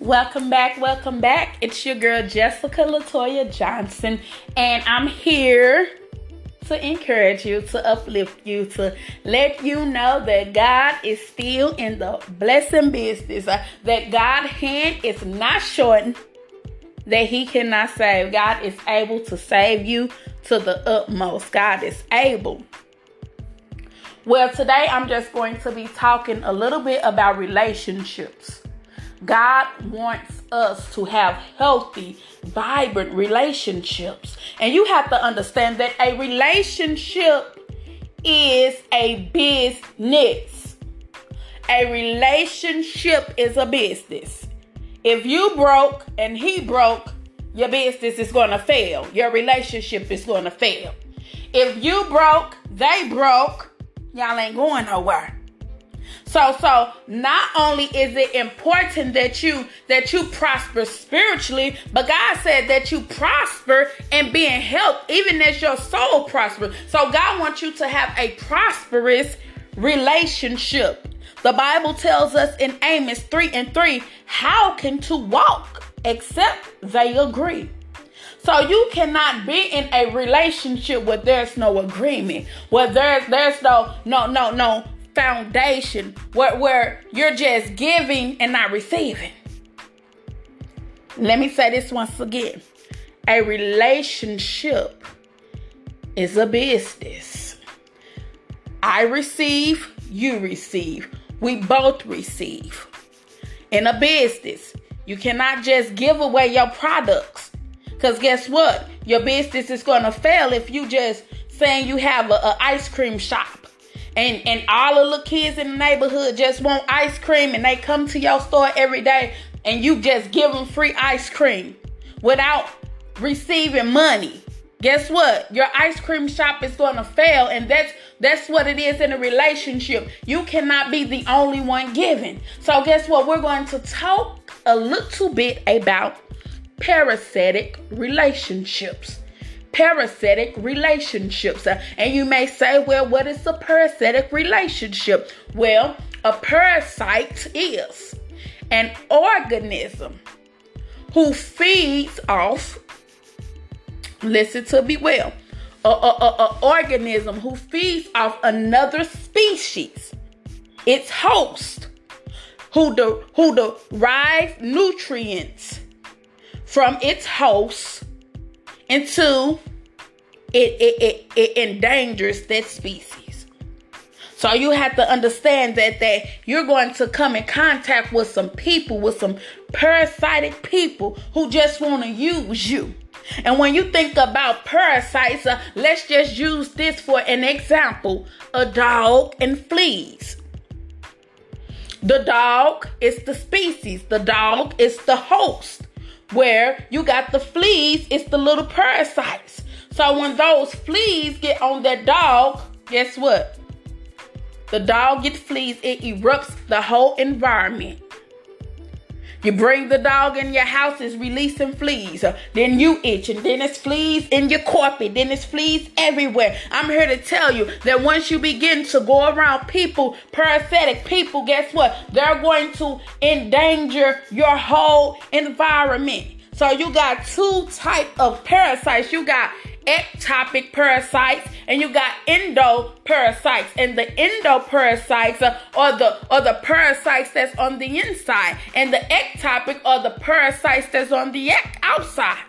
Welcome back, welcome back. It's your girl Jessica Latoya Johnson, and I'm here to encourage you, to uplift you, to let you know that God is still in the blessing business, uh, that God's hand is not shortened, that He cannot save. God is able to save you to the utmost. God is able. Well, today I'm just going to be talking a little bit about relationships. God wants us to have healthy, vibrant relationships. And you have to understand that a relationship is a business. A relationship is a business. If you broke and he broke, your business is going to fail. Your relationship is going to fail. If you broke, they broke, y'all ain't going nowhere. So so not only is it important that you that you prosper spiritually, but God said that you prosper and be in health, even as your soul prospers. So God wants you to have a prosperous relationship. The Bible tells us in Amos 3 and 3, how can two walk except they agree? So you cannot be in a relationship where there's no agreement, where there's there's no no no no foundation where, where you're just giving and not receiving. Let me say this once again a relationship is a business. I receive, you receive. We both receive. In a business, you cannot just give away your products. Because guess what? Your business is going to fail if you just saying you have a, ice cream shop and and all of the kids in the neighborhood just want ice cream and they come to your store every day and you just give them free ice cream without receiving money. Guess what? Your ice cream shop is going to fail and that's that's what it is in a relationship. You cannot be the only one giving. So guess what? We're going to talk a little bit about parasitic relationships parasitic relationships. Uh, and you may say, well, what is a parasitic relationship? Well, a parasite is an organism who feeds off, listen to me well, a, a, a, a organism who feeds off another species, its host, who, de, who derives nutrients from its host and two, it, it, it, it endangers that species. So you have to understand that that you're going to come in contact with some people, with some parasitic people who just want to use you. And when you think about parasites, uh, let's just use this for an example: a dog and fleas. The dog is the species. The dog is the host where you got the fleas, it's the little parasites. So when those fleas get on that dog, guess what? The dog gets fleas, it erupts the whole environment. You bring the dog in your house, it's releasing fleas. Then you itch, and then it's fleas in your carpet. Then it's fleas everywhere. I'm here to tell you that once you begin to go around people, parasitic people, guess what? They're going to endanger your whole environment. So you got two type of parasites. You got ectopic parasites and you got endoparasites. And the endoparasites are the are the parasites that's on the inside, and the ectopic are the parasites that's on the outside.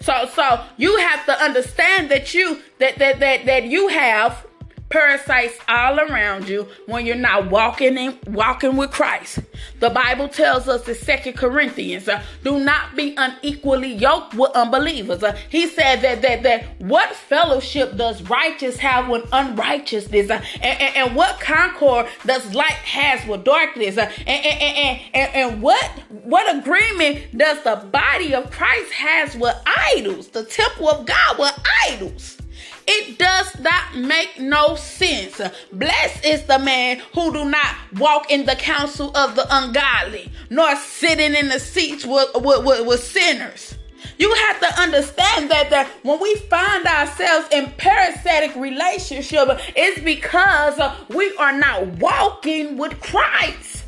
So so you have to understand that you that that that, that you have parasites all around you when you're not walking in walking with Christ. The Bible tells us in Second Corinthians, uh, do not be unequally yoked with unbelievers. Uh, he said that that that what fellowship does righteous have with unrighteousness, uh, and, and, and, what concord does light has with darkness, uh, and, and, and, and what what agreement does the body of Christ has with idols, the temple of God with idols? It does not make no sense. Blessed is the man who do not walk in the counsel of the ungodly, nor sitting in the seats with, with, with, with sinners. You have to understand that, that when we find ourselves in parasitic relationship, it's because we are not walking with Christ.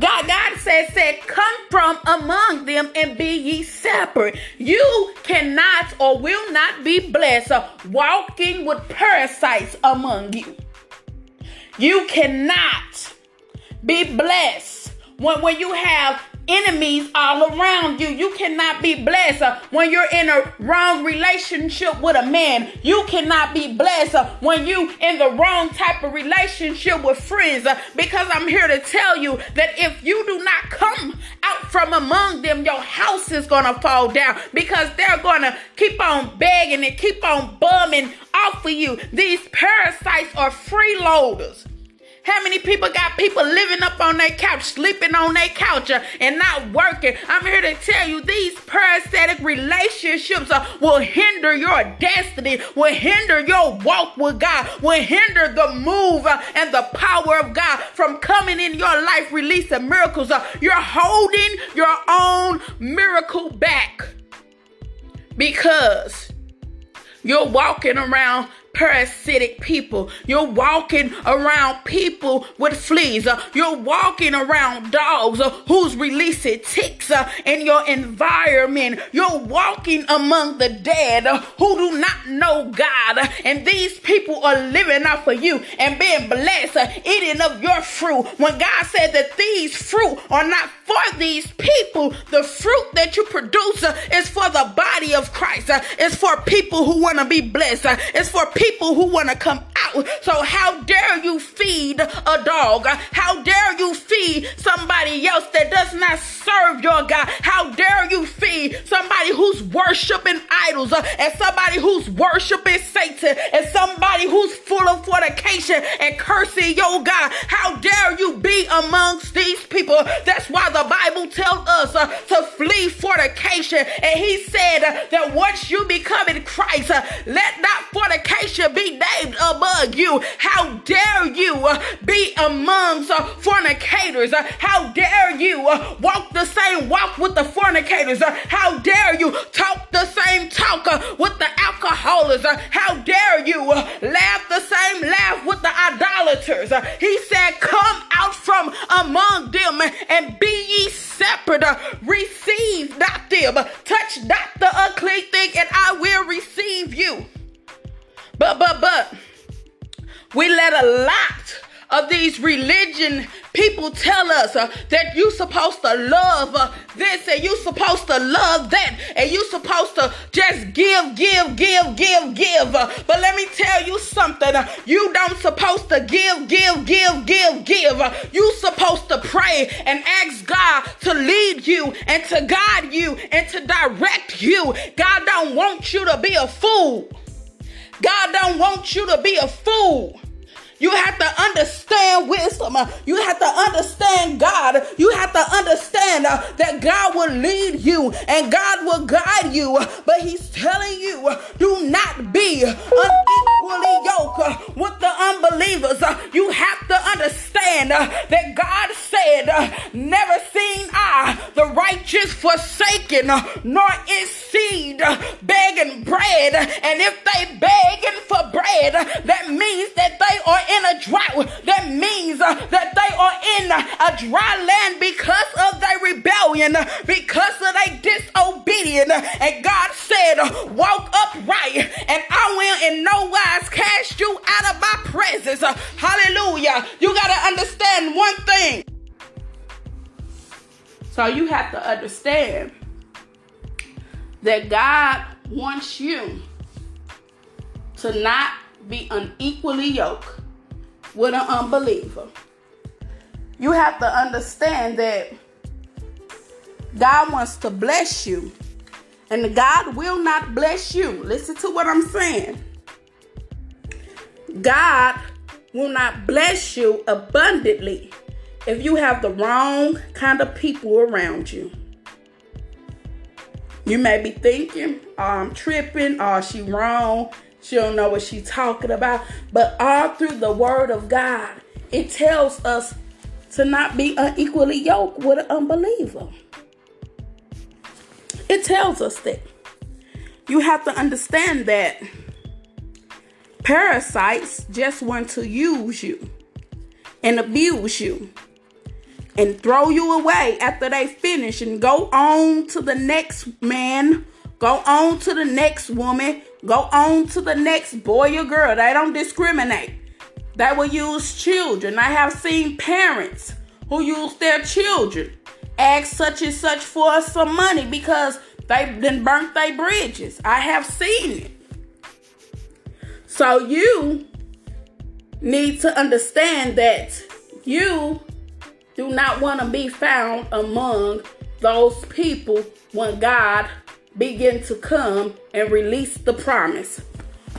God, God says, said, come from among them and be ye separate. You cannot or will not be blessed walking with parasites among you. You cannot be blessed when, when you have enemies all around you. You cannot be blessed uh, when you're in a wrong relationship with a man. You cannot be blessed uh, when you in the wrong type of relationship with friends. Uh, because I'm here to tell you that if you do not come out from among them, your house is gonna fall down because they're gonna keep on begging and keep on bumming off of you. These parasites are freeloaders. How many people got people living up on their couch, sleeping on their couch, uh, and not working? I'm here to tell you these parasitic relationships uh, will hinder your destiny, will hinder your walk with God, will hinder the move uh, and the power of God from coming in your life, releasing miracles. You're holding your own miracle back because you're walking around parasitic people. You're walking around people with fleas. Uh, you're walking around dogs uh, who's releasing ticks uh, in your environment. You're walking among the dead who do not know God. And these people are living off of you and being blessed, eating of your fruit. When God said that these fruit are not for these people, the fruit that you produce is for the body of Christ. it's for people who want to be blessed. it's for people people who want to come out. So how dare you feed a dog? How dare you feed somebody else that does not serve your God? How dare you feed somebody who's worshiping idols uh, and somebody who's worshiping Satan and somebody who's full of fornication and cursing your God? How dare you be amongst these people? That's why the Bible tells us uh, to flee fornication. And he said uh, that once you become in Christ, uh, let not fornication should be named among you. How dare you uh, be amongst uh, fornicators? Uh, how dare you uh, walk the same walk with the fornicators? Uh, how dare you talk the same talk uh, with the alcoholics? how dare you laugh the same laugh with the idolaters? he said, Come out from among them and be ye separate. receive not them, touch not the unclean thing, and I will receive we let a lot of these religion people tell us uh, that you supposed to love uh, this and you supposed to love that and you supposed to just give give give give give uh, but let me tell you something uh, you don't supposed to give give give give give uh, you supposed to pray and ask god to lead you and to guide you and to direct you. God don't want you to be a fool. God don't want you to be a fool. You have to understand wisdom. You have to understand God. You have to understand uh, that God will lead you and God will guide you. But He's telling you do not be unequally yoked with the unbelievers. You have to understand uh, that God said, uh, Never seen I the righteous forsaken, nor is seed begging bread. And if they begging for bread, that means that That means uh, that they are in a dry land because of their rebellion, because of their disobedience. And God said, Walk upright, and I will in no wise cast you out of my presence. Hallelujah. You got to understand one thing. So you have to understand that God wants you to not be unequally yoked with an unbeliever. You have to understand that God wants to bless you, and God will not bless you. Listen to what I'm saying. God will not bless you abundantly if you have the wrong kind of people around you. You may be thinking, oh, I'm tripping, or oh, she wrong, she don't know what she's talking about. But all through the word of God, it tells us to not be unequally yoked with an unbeliever. It tells us that. You have to understand that parasites just want to use you and abuse you. and throw you away after they finish and go on to the next man, go on to the next woman, go on to the next boy or girl. They don't discriminate. They will use children. I have seen parents who use their children ask such and such for some money because they then burnt their bridges. I have seen it. So you need to understand that you do not want to be found among those people when God begin to come and release the promise.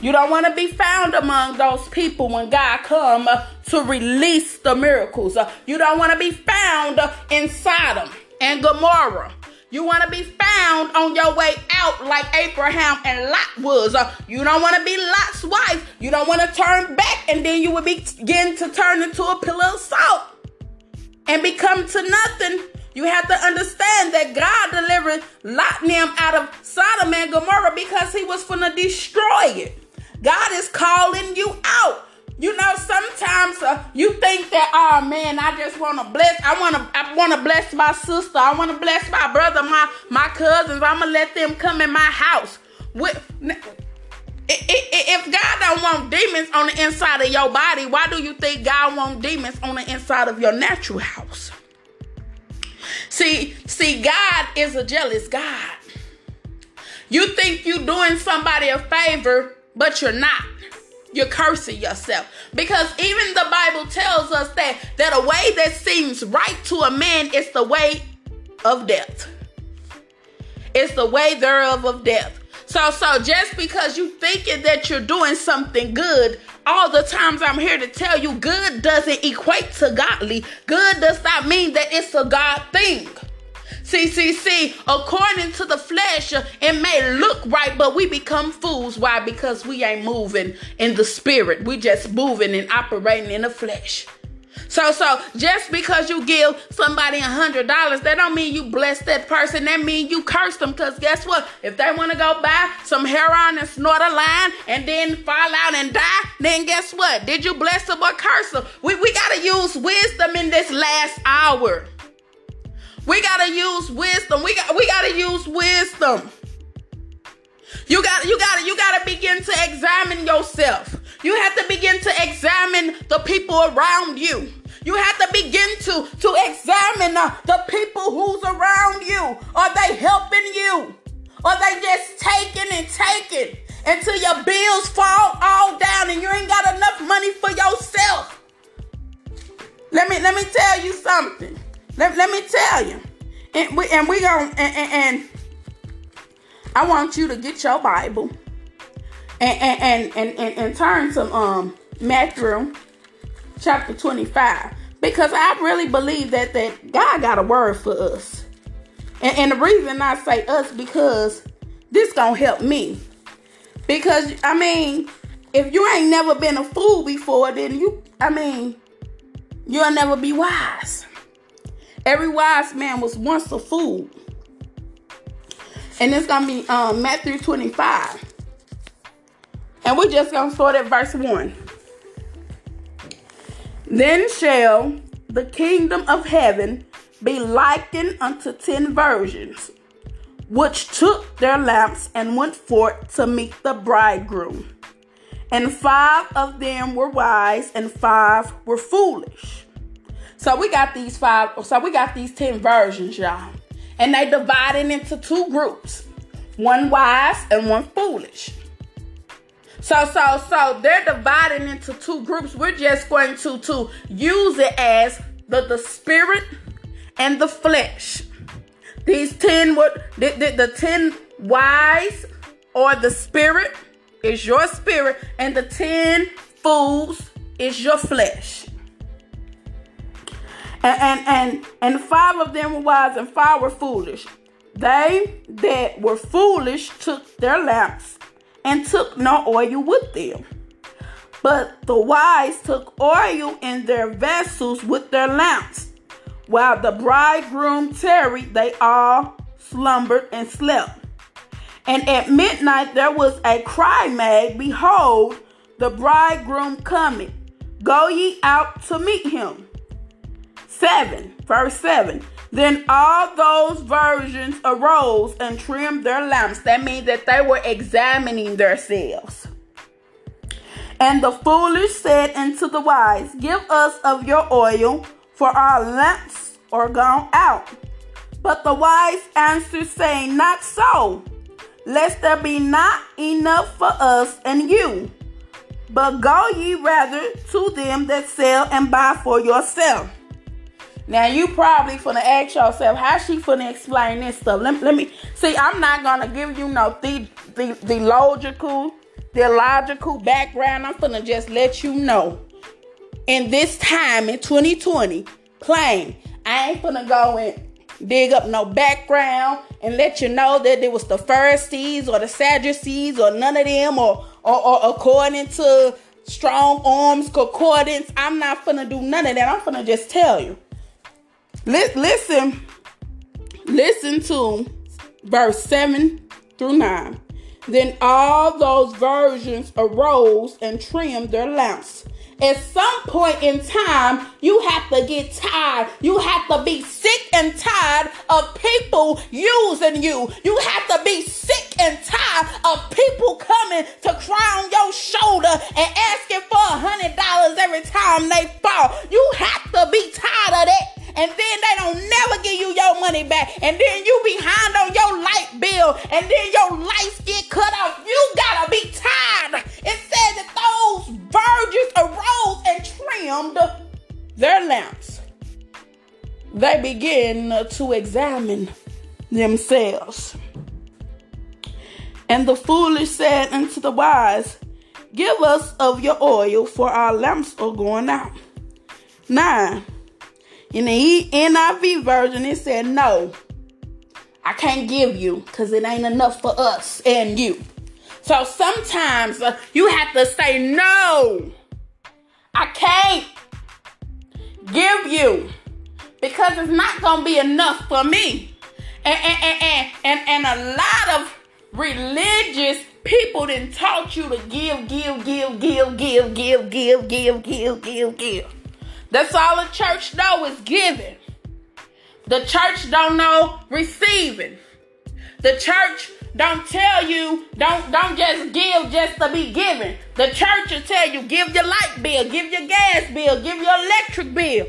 You don't want to be found among those people when God come to release the miracles. You don't want to be found in Sodom and Gomorrah. You want to be found on your way out like Abraham and Lot was. You don't want to be Lot's wife. You don't want to turn back and then you will begin to turn into a pillar of salt and become to nothing. You have to understand that God delivered Lot and them out of Sodom and Gomorrah because he was going to destroy it. God is calling you out. You know, sometimes uh, you think that, oh man, I just want to bless. I want to, I want to bless my sister. I want to bless my brother, my my cousins. I'm gonna let them come in my house. With, if God don't want demons on the inside of your body, why do you think God want demons on the inside of your natural house? See, see, God is a jealous God. You think you're doing somebody a favor, but you're not. You're cursing yourself. Because even the bible tells us that that a way that seems right to a man is the way of death. It's the way thereof of death so so just because you thinking that you're doing something good all the times i'm here to tell you good doesn't equate to godly good does not mean that it's a god thing See, see, see, according to the flesh, it may look right, but we become fools. Why? Because we ain't moving in the spirit. We just moving and operating in the flesh. So, so just because you give somebody a hundred dollars, that don't mean you bless that person. That mean you curse them. Cause guess what? If they want to go buy some heroin and snort a line and then fall out and die, then guess what? Did you bless them or curse them? We we gotta use wisdom in this last hour. We gotta use wisdom. We got we gotta use wisdom. You got you got to you got to begin to examine yourself. You have to begin to examine the people around you. You have to begin to to examine uh, the people who's around you. Are they helping you? Are they just taking and taking until your bills fall all down and you ain't got enough money for yourself? Let me let me tell you something. Let, let me tell you. And we and we going and, and, and I want you to get your Bible and and, and, and, turn to um Matthew chapter 25 because I really believe that that God got a word for us. And, and the reason I say us because this gonna help me. Because I mean, if you ain't never been a fool before, then you I mean, you'll never be wise. Every wise man was once a fool. And it's to be um, Matthew 25. And we're just going to start at verse 1. Then shall the kingdom of heaven be likened unto ten virgins, which took their lamps and went forth to meet the bridegroom. And five of them were wise, and five were foolish. So we got these five, so we got these 10 virgins, y'all. And they divided into two groups. One wise and one foolish. So so so they're divided into two groups. We're just going to to use it as the the spirit and the flesh. These 10 were the, the, the 10 wise or the spirit is your spirit and the 10 fools is your flesh. And, and, and, and five of them were wise and five were foolish. They that were foolish took their lamps and took no oil with them. But the wise took oil in their vessels with their lamps. While the bridegroom tarried, they all slumbered and slept. And at midnight there was a cry made, Behold, the bridegroom coming. Go ye out to meet him. 7, verse 7. Then all those virgins arose and trimmed their lamps. That means that they were examining themselves. And the foolish said unto the wise, Give us of your oil, for our lamps are gone out. But the wise answered, saying, Not so, lest there be not enough for us and you. But go ye rather to them that sell and buy for yourself. Now you probably finna ask yourself, how she finna explain this stuff? Let, let me see. I'm not gonna give you no the, the, the logical, the logical background. I'm finna just let you know. In this time in 2020, plain, I ain't finna go and dig up no background and let you know that it was the Pharisees or the Sadducees or none of them or or, or according to strong arms concordance. I'm not finna do none of that. I'm finna just tell you listen, listen to verse 7 through 9. Then all those virgins arose and trimmed their lamps. At some point in time, you have to get tired. You have to be sick and tired of people using you. You have to be sick and tired of people coming to cry on your shoulder and asking for a hundred dollars every time they fall. You have to be tired of that and then they don't never give you your money back, and then you behind on your light bill, and then your lights get cut off. You gotta be tired. It says that those virgins arose and trimmed their lamps. They begin to examine themselves. And the foolish said unto the wise, Give us of your oil, for our lamps are going out. Nine. In the NIV version, it said, No, I can't give you because it ain't enough for us and you. So sometimes uh, you have to say, No, I can't give you because it's not going to be enough for me. And, and, and, and, and a lot of religious people didn't taught you to give, give, give, give, give, give, give, give, give, give, give. That's all the church know is giving. The church don't know receiving. The church don't tell you don't don't just give just to be giving. The church will tell you give your light bill, give your gas bill, give your electric bill.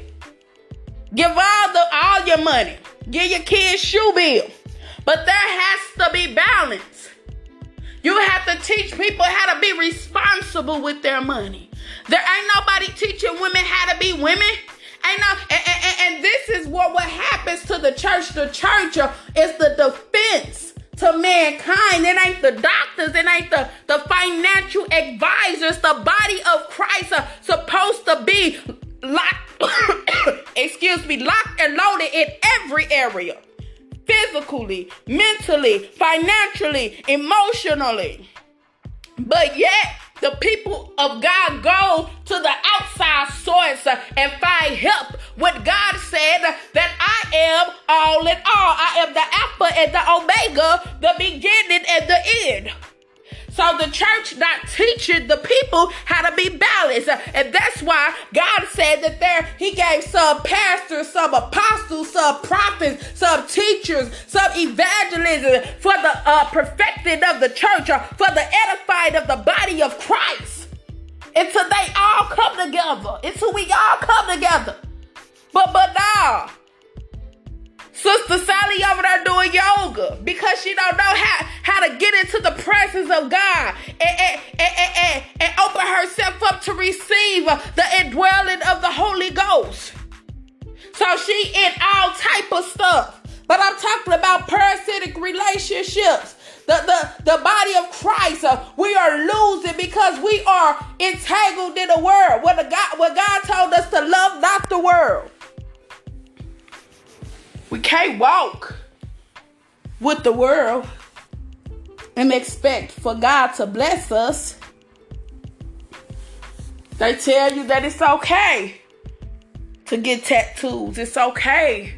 Give all the all your money. Give your kids shoe bill. But there has to be balance. You have to teach people how to be responsible with their money. There ain't nobody teaching women how to be women. Ain't no, and, and, and this is what what happens to the church. The church is the defense to mankind. It ain't the doctors. It ain't the, the financial advisors. The body of Christ are supposed to be locked, excuse me, locked and loaded in every area. Physically, mentally, financially, emotionally. But yet, the people of God go to the outside source and find help. What God said that I am all in all. I am the Alpha and the Omega, the beginning and the end. So the church not teaching the people how to be balanced. And that's why God said that there he gave some pastors, some apostles, some prophets, some teachers, some evangelism for the uh, perfecting of the church, or for the edifying of the body of Christ. Until they all come together. Until we all come together. But but now Sister Sally over there doing yoga because she don't know how, how to get into the presence of God and, and, and, and, and open herself up to receive the indwelling of the Holy Ghost. So she in all type of stuff. But I'm talking about parasitic relationships. The, the, the body of Christ, uh, we are losing because we are entangled in the world. What, the God, what God told us to love not the world. We can't walk with the world and expect for God to bless us. They tell you that it's okay to get tattoos. It's okay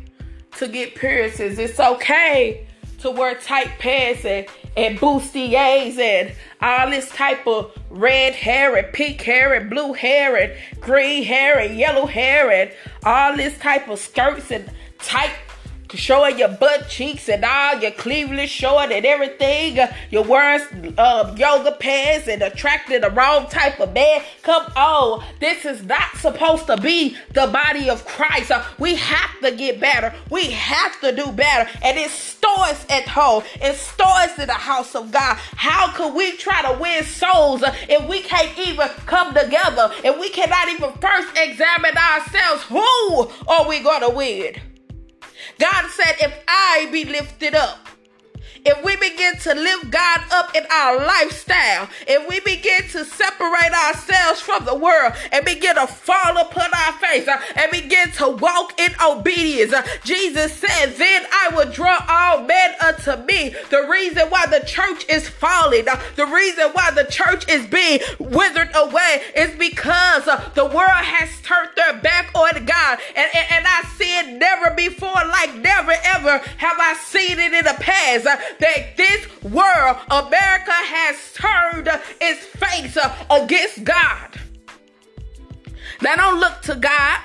to get piercings. It's okay to wear tight pants and, and bustiers and all this type of red hair and pink hair and blue hair and green hair and yellow hair and all this type of skirts and tight showing your butt cheeks and all your cleavage showing and everything. Uh, you're wearing uh, yoga pants and attracting the wrong type of man. Come on, this is not supposed to be the body of Christ. Uh, we have to get better. We have to do better. And it starts at home. It starts in the house of God. How could we try to win souls uh, if we can't even come together? If we cannot even first examine ourselves? Who are we to win? God said, if I be lifted up, if we begin to live God up in our lifestyle, if we begin to separate ourselves from the world and begin to fall upon our face uh, and begin to walk in obedience, uh, Jesus said, Then I will draw all men unto me. The reason why the church is falling, uh, the reason why the church is being withered away is because the world has turned their back on God. And, and, and I see it never before, like never ever have I seen it in the past. That this world, America, has turned its face against God. They don't look to God.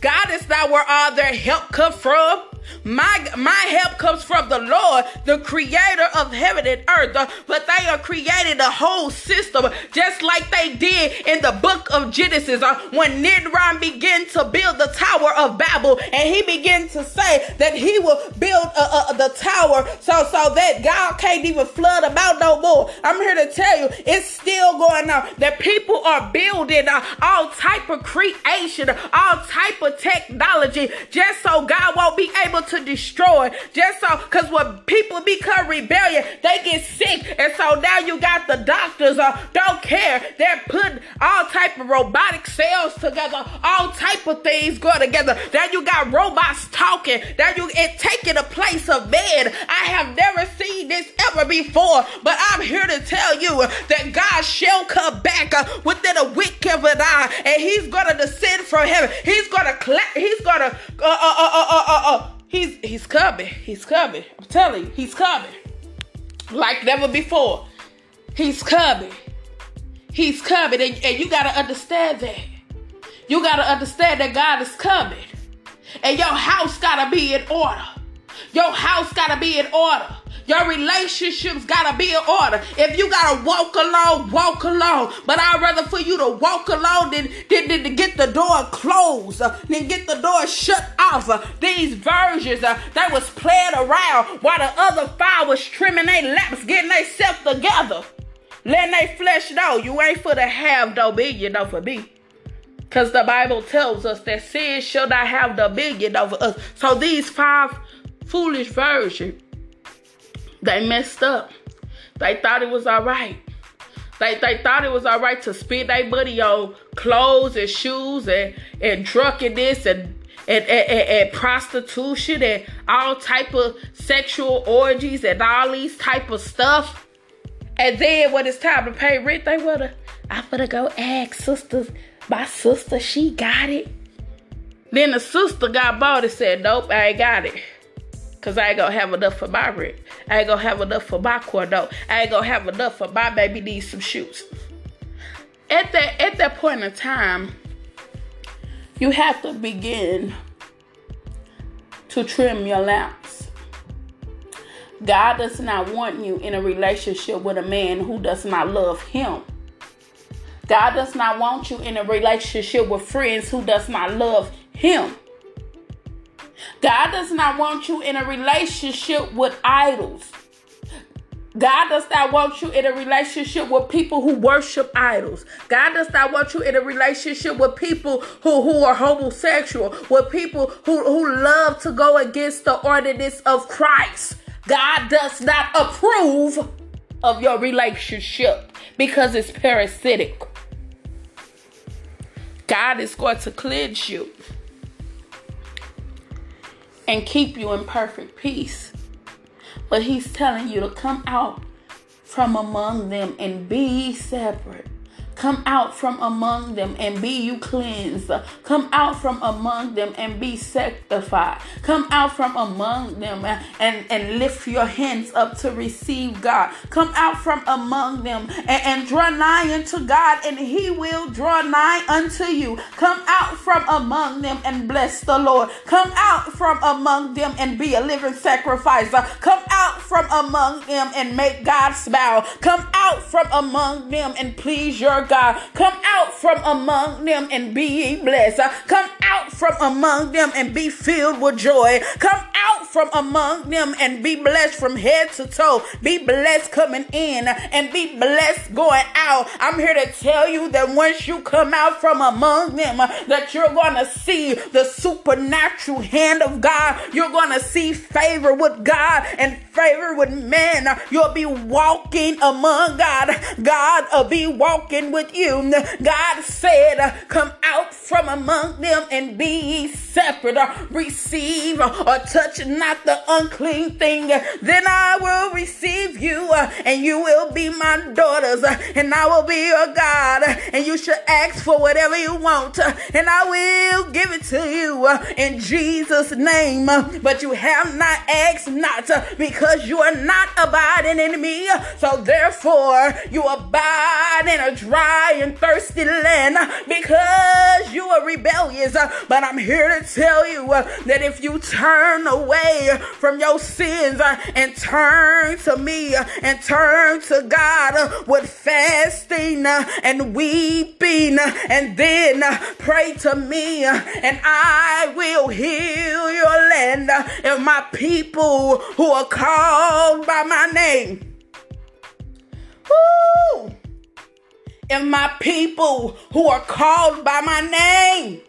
God is not where all their help come from. My my help comes from the Lord, the creator of heaven and earth. But they are creating a whole system just like they did in the book of Genesis uh, when Nimrod began to build the Tower of Babel and he began to say that he will build uh, uh, the tower so so that God can't even flood them out no more. I'm here to tell you it's still going on. That people are building all type of creation, all type of technology just so God won't be able able to destroy just so because when people become rebellious, they get sick. And so now you got the doctors uh, don't care. They're putting all type of robotic cells together, all type of things going together. Now you got robots talking. Now you it taking the place of man. I have never seen this ever before, but I'm here to tell you that God shall come back uh, within a week of an eye, and He's gonna descend from heaven. He's gonna clap. He's gonna uh uh uh uh. uh, uh He's he's coming. He's coming. I'm telling you, he's coming. Like never before. He's coming. He's coming. And, and you gotta understand that. You gotta understand that God is coming. And your house gotta be in order. Your house gotta be in order. Your relationships gotta be in order. If you gotta walk alone, walk alone. But I'd rather for you to walk alone than, than, than to get the door closed, uh, than get the door shut off. Uh, these versions uh, that was playing around while the other five was trimming their laps, getting themselves together. Letting they flesh know you ain't for the have dominion over me. Because the Bible tells us that sin shall not have dominion over us. So these five foolish virgins they messed up. They thought it was all right. They, they thought it was all right to spit their money on clothes and shoes and, and drunkenness and and, and, and, prostitution and all type of sexual orgies and all these type of stuff. And then when it's time to pay rent, they wanna I'm gonna go ask sisters. My sister, she got it. Then the sister got bought and said, Nope, I ain't got it. Cause I ain't gonna have enough for my rent. I ain't gonna have enough for my cordon. I ain't gonna have enough for my baby needs some shoes. At that at that point in time, you have to begin to trim your lamps. God does not want you in a relationship with a man who does not love him. God does not want you in a relationship with friends who does not love him. God does not want you in a relationship with idols. God does not want you in a relationship with people who worship idols. God does not want you in a relationship with people who, who are homosexual, with people who, who love to go against the ordinance of Christ. God does not approve of your relationship because it's parasitic. God is going to cleanse you and keep you in perfect peace. But he's telling you to come out from among them and be separate. Come out from among them and be you cleansed. Come out from among them and be sanctified. Come out from among them and, and lift your hands up to receive God. Come out from among them and, and draw nigh unto God, and He will draw nigh unto you. Come out from among them and bless the Lord. Come out from among them and be a living sacrifice. Come out from among them and make God smile. Come out from among them and please your God. Come out from among them and be blessed. Come out from among them and be filled with joy. Come out from among them and be blessed from head to toe. Be blessed coming in and be blessed going out. I'm here to tell you that once you come out from among them, that you're going to see the supernatural hand of God. You're going to see favor with God and favor with men. You'll be walking among God. God will be walking with you. God said, Come out from among them and be separate. or Receive or touch not the unclean thing. Then I will receive you, uh, and you will be my daughters, uh, and I will be your God. Uh, and you should ask for whatever you want, and I will give it to you in Jesus' name. But you have not asked not because you are not abiding in me. So therefore, you abide in a dry and thirsty land because you are rebellious. But I'm here to tell you uh, that if you turn away from your sins uh, and turn to me uh, and turn to God with fasting and weeping and then pray to me and I will heal your land. If my people who are called by my name, whoo, if my people who are called by my name,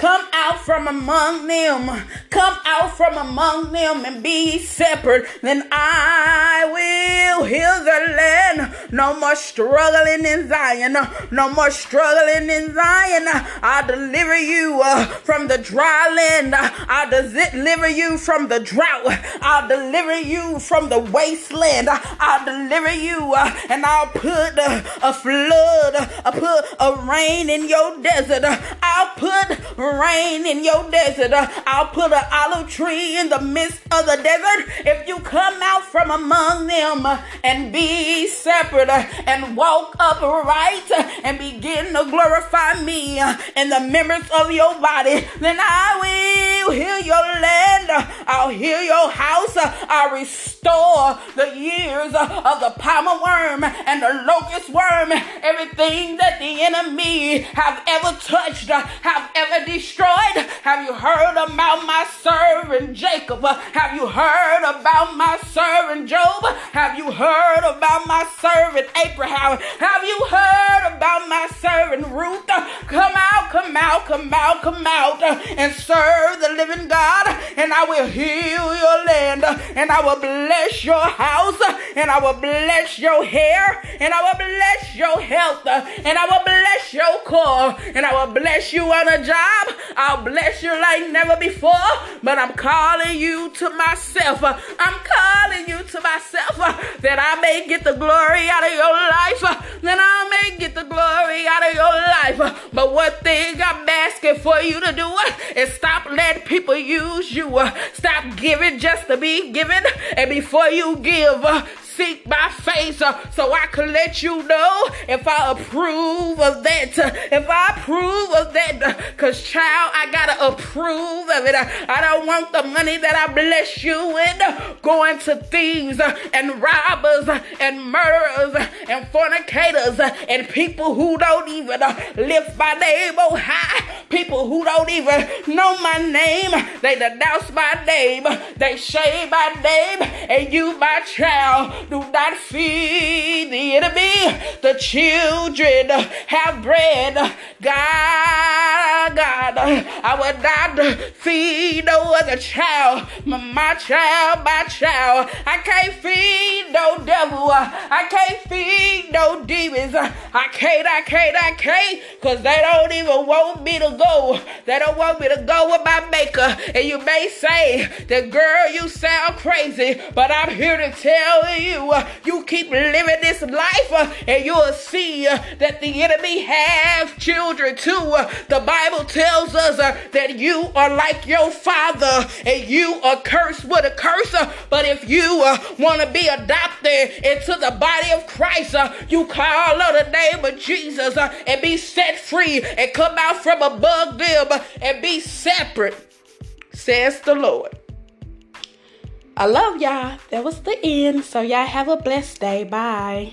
Come out from among them. Come out from among them and be separate. Then I will heal the land. No more struggling in Zion. No more struggling in Zion. I'll deliver you uh, from the dry land. I'll deliver you from the drought. I'll deliver you from the wasteland. I'll deliver you uh, and I'll put uh, a flood. I'll put a rain in your desert. I'll put rain in your desert. I'll put an olive tree in the midst of the desert. If you come out from among them and be separate and walk upright and begin to glorify me in the members of your body, then I will heal your land. I'll heal your house. I'll restore the years of the palmer worm and the locust worm. Everything that the enemy have ever touched, have ever destroyed? Have you heard about my servant Jacob? Have you heard about my servant Job? Have you heard about my servant Abraham? Have you heard about my servant Ruth? Come out, come out, come out, come out and serve the living God, and I will heal your land, and I will bless your house, and I will bless your hair, and I will bless your health, and I will bless your core, and I will bless you on a job, I'll bless you like never before, but I'm calling you to myself. I'm calling you to myself that I may get the glory out of your life, that I may get the glory out of your life. But one thing I'm asking for you to do is stop letting people use you. Uh, stop giving just to be given. And before you give, uh, seek my face uh, so I can let you know if I approve of that. Uh, if I approve of that, because uh, child, I gotta approve of it. I don't want the money that I bless you with going to thieves and robbers and murderers and fornicators and people who don't even lift my name on high. People who don't even know my name. They denounce my name. They shame my name. And you, my child, do not feed the enemy. The children have bread. God, God, I will not feed no other child. My child, my child. I can't feed no devil. I can't feed no demons. I can't, I can't, I can't, because they don't even want me to go. They don't want me to go with my maker. And you may say that, girl, you sound crazy, but I'm here to tell you, Uh, you keep living this life uh, and you'll see uh, that the enemy has children too. The Bible tells us that you are like your father and you are cursed with a curse. But if you want to be adopted into the body of Christ, you call on the name of Jesus and be set free and come out from above them and be separate, says the Lord. I love y'all. That was the end. So y'all have a blessed day. Bye.